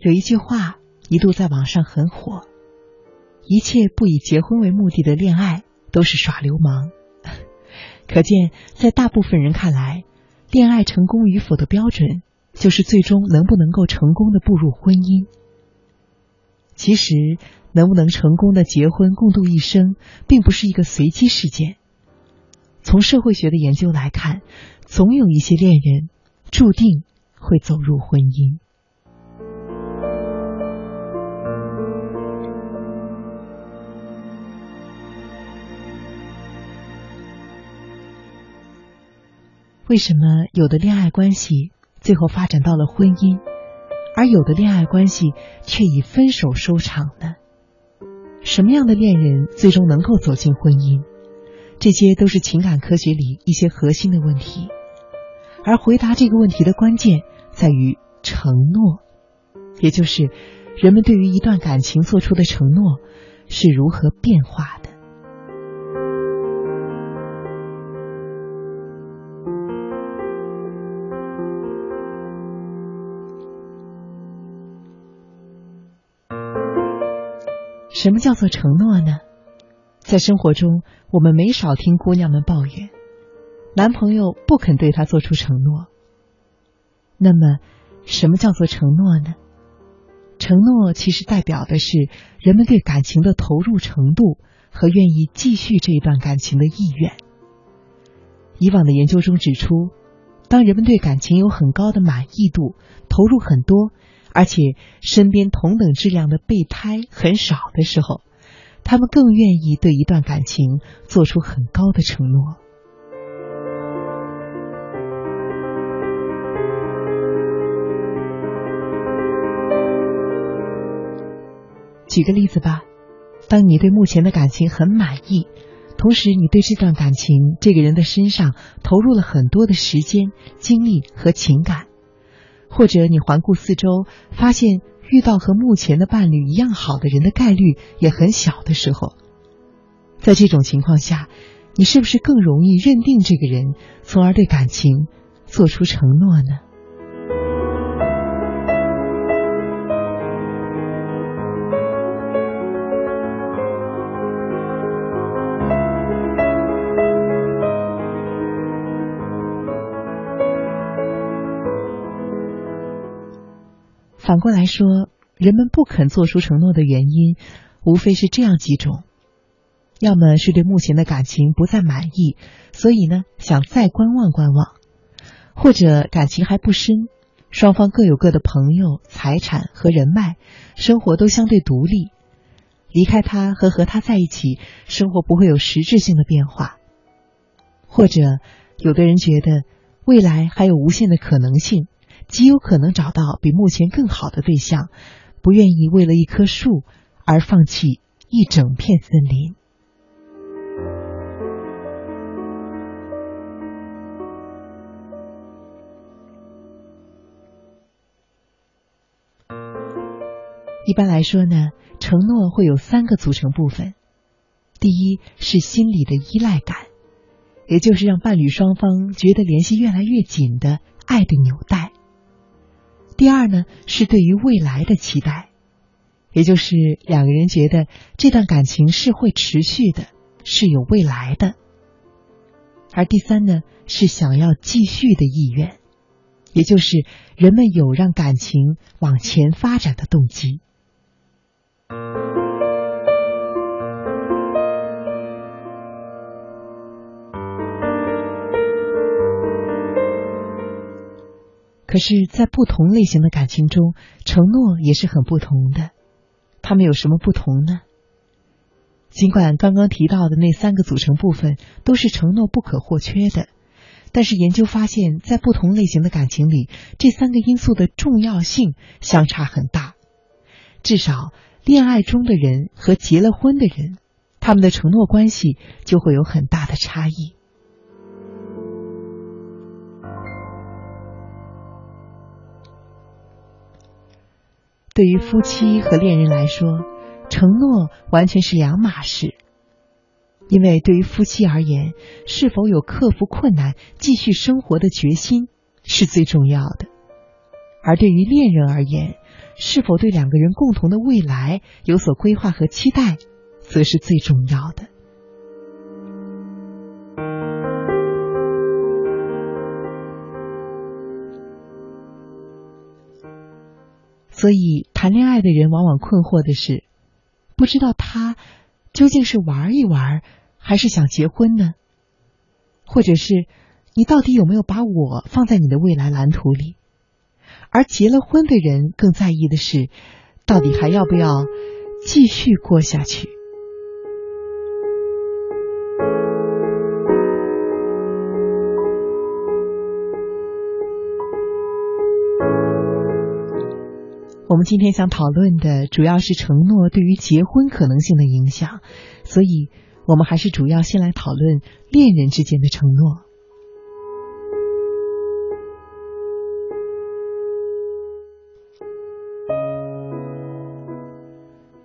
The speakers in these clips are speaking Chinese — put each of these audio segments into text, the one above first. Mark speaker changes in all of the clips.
Speaker 1: 有一句话一度在网上很火：“一切不以结婚为目的的恋爱都是耍流氓。”可见，在大部分人看来，恋爱成功与否的标准就是最终能不能够成功的步入婚姻。其实，能不能成功的结婚共度一生，并不是一个随机事件。从社会学的研究来看，总有一些恋人注定会走入婚姻。为什么有的恋爱关系最后发展到了婚姻，而有的恋爱关系却以分手收场呢？什么样的恋人最终能够走进婚姻？这些都是情感科学里一些核心的问题。而回答这个问题的关键在于承诺，也就是人们对于一段感情做出的承诺是如何变化。什么叫做承诺呢？在生活中，我们没少听姑娘们抱怨，男朋友不肯对她做出承诺。那么，什么叫做承诺呢？承诺其实代表的是人们对感情的投入程度和愿意继续这一段感情的意愿。以往的研究中指出，当人们对感情有很高的满意度，投入很多。而且身边同等质量的备胎很少的时候，他们更愿意对一段感情做出很高的承诺。举个例子吧，当你对目前的感情很满意，同时你对这段感情这个人的身上投入了很多的时间、精力和情感。或者你环顾四周，发现遇到和目前的伴侣一样好的人的概率也很小的时候，在这种情况下，你是不是更容易认定这个人，从而对感情做出承诺呢？反过来说，人们不肯做出承诺的原因，无非是这样几种：要么是对目前的感情不再满意，所以呢想再观望观望；或者感情还不深，双方各有各的朋友、财产和人脉，生活都相对独立，离开他和和他在一起，生活不会有实质性的变化；或者有的人觉得未来还有无限的可能性。极有可能找到比目前更好的对象，不愿意为了一棵树而放弃一整片森林。一般来说呢，承诺会有三个组成部分：第一是心理的依赖感，也就是让伴侣双方觉得联系越来越紧的爱的纽带。第二呢，是对于未来的期待，也就是两个人觉得这段感情是会持续的，是有未来的。而第三呢，是想要继续的意愿，也就是人们有让感情往前发展的动机。可是，在不同类型的感情中，承诺也是很不同的。他们有什么不同呢？尽管刚刚提到的那三个组成部分都是承诺不可或缺的，但是研究发现，在不同类型的感情里，这三个因素的重要性相差很大。至少，恋爱中的人和结了婚的人，他们的承诺关系就会有很大的差异。对于夫妻和恋人来说，承诺完全是两码事。因为对于夫妻而言，是否有克服困难、继续生活的决心是最重要的；而对于恋人而言，是否对两个人共同的未来有所规划和期待，则是最重要的。所以，谈恋爱的人往往困惑的是，不知道他究竟是玩一玩，还是想结婚呢？或者是你到底有没有把我放在你的未来蓝图里？而结了婚的人更在意的是，到底还要不要继续过下去？我们今天想讨论的主要是承诺对于结婚可能性的影响，所以我们还是主要先来讨论恋人之间的承诺。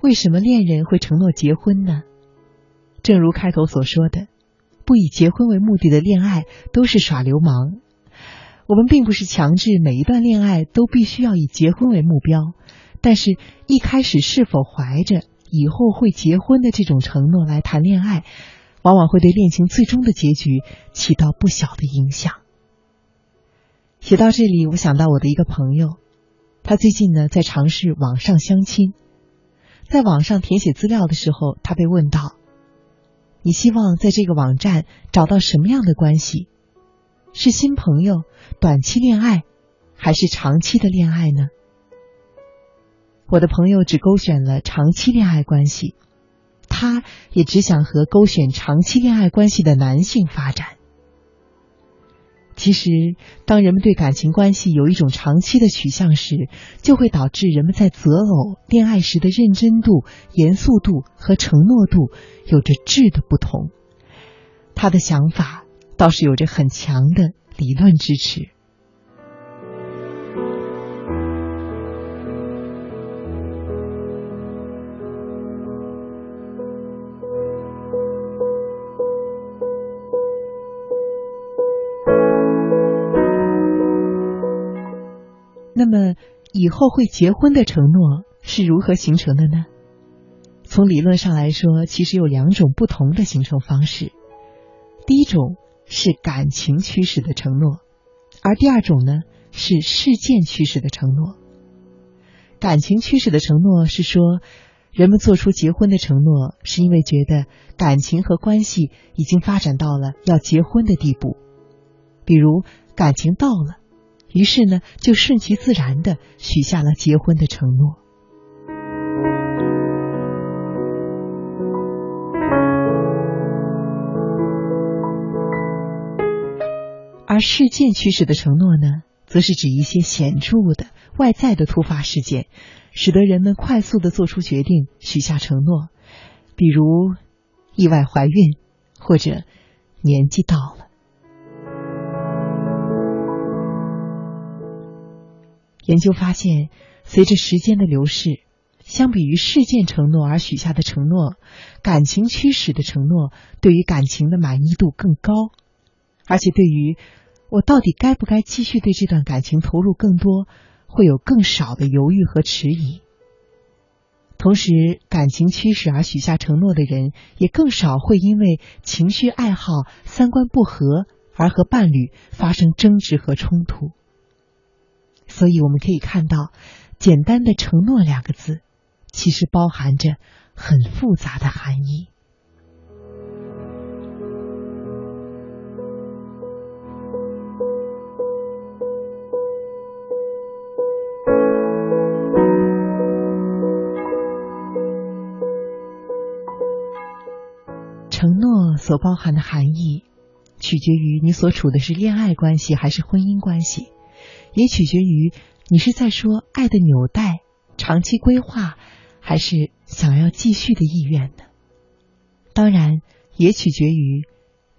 Speaker 1: 为什么恋人会承诺结婚呢？正如开头所说的，不以结婚为目的的恋爱都是耍流氓。我们并不是强制每一段恋爱都必须要以结婚为目标，但是一开始是否怀着以后会结婚的这种承诺来谈恋爱，往往会对恋情最终的结局起到不小的影响。写到这里，我想到我的一个朋友，他最近呢在尝试网上相亲，在网上填写资料的时候，他被问到：“你希望在这个网站找到什么样的关系？”是新朋友、短期恋爱，还是长期的恋爱呢？我的朋友只勾选了长期恋爱关系，他也只想和勾选长期恋爱关系的男性发展。其实，当人们对感情关系有一种长期的取向时，就会导致人们在择偶、恋爱时的认真度、严肃度和承诺度有着质的不同。他的想法。倒是有着很强的理论支持。那么，以后会结婚的承诺是如何形成的呢？从理论上来说，其实有两种不同的形成方式。第一种。是感情驱使的承诺，而第二种呢是事件驱使的承诺。感情驱使的承诺是说，人们做出结婚的承诺，是因为觉得感情和关系已经发展到了要结婚的地步，比如感情到了，于是呢就顺其自然的许下了结婚的承诺。而事件驱使的承诺呢，则是指一些显著的外在的突发事件，使得人们快速的做出决定，许下承诺，比如意外怀孕或者年纪到了。研究发现，随着时间的流逝，相比于事件承诺而许下的承诺，感情驱使的承诺对于感情的满意度更高，而且对于。我到底该不该继续对这段感情投入更多？会有更少的犹豫和迟疑。同时，感情驱使而许下承诺的人，也更少会因为情绪、爱好、三观不合而和伴侣发生争执和冲突。所以，我们可以看到，简单的“承诺”两个字，其实包含着很复杂的含义。所包含的含义，取决于你所处的是恋爱关系还是婚姻关系，也取决于你是在说爱的纽带、长期规划，还是想要继续的意愿呢？当然，也取决于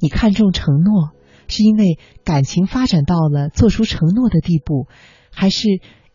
Speaker 1: 你看重承诺，是因为感情发展到了做出承诺的地步，还是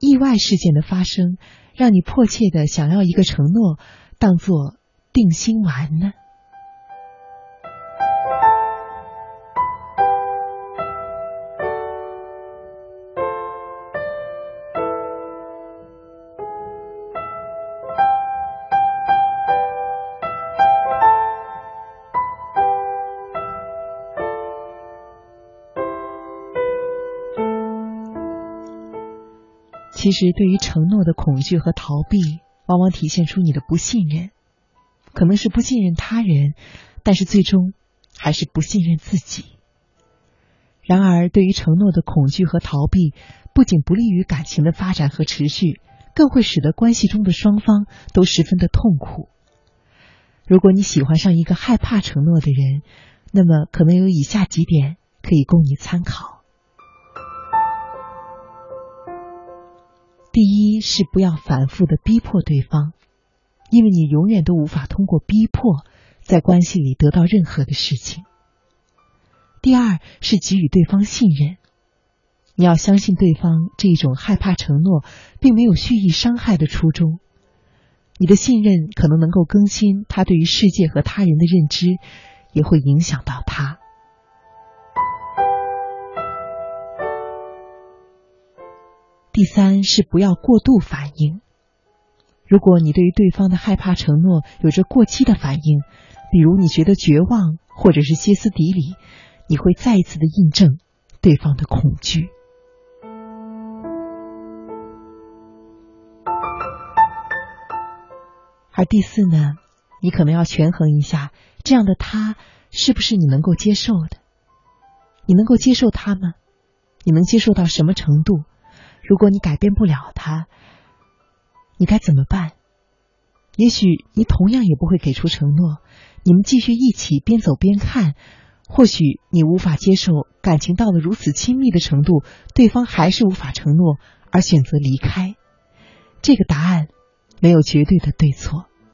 Speaker 1: 意外事件的发生让你迫切的想要一个承诺当做定心丸呢？其实，对于承诺的恐惧和逃避，往往体现出你的不信任，可能是不信任他人，但是最终还是不信任自己。然而，对于承诺的恐惧和逃避，不仅不利于感情的发展和持续，更会使得关系中的双方都十分的痛苦。如果你喜欢上一个害怕承诺的人，那么可能有以下几点可以供你参考。第一是不要反复的逼迫对方，因为你永远都无法通过逼迫在关系里得到任何的事情。第二是给予对方信任，你要相信对方这种害怕承诺并没有蓄意伤害的初衷。你的信任可能能够更新他对于世界和他人的认知，也会影响到他。第三是不要过度反应。如果你对于对方的害怕承诺有着过激的反应，比如你觉得绝望或者是歇斯底里。你会再一次的印证对方的恐惧，而第四呢，你可能要权衡一下，这样的他是不是你能够接受的？你能够接受他吗？你能接受到什么程度？如果你改变不了他，你该怎么办？也许你同样也不会给出承诺，你们继续一起边走边看。或许你无法接受感情到了如此亲密的程度，对方还是无法承诺而选择离开。这个答案没有绝对的对错。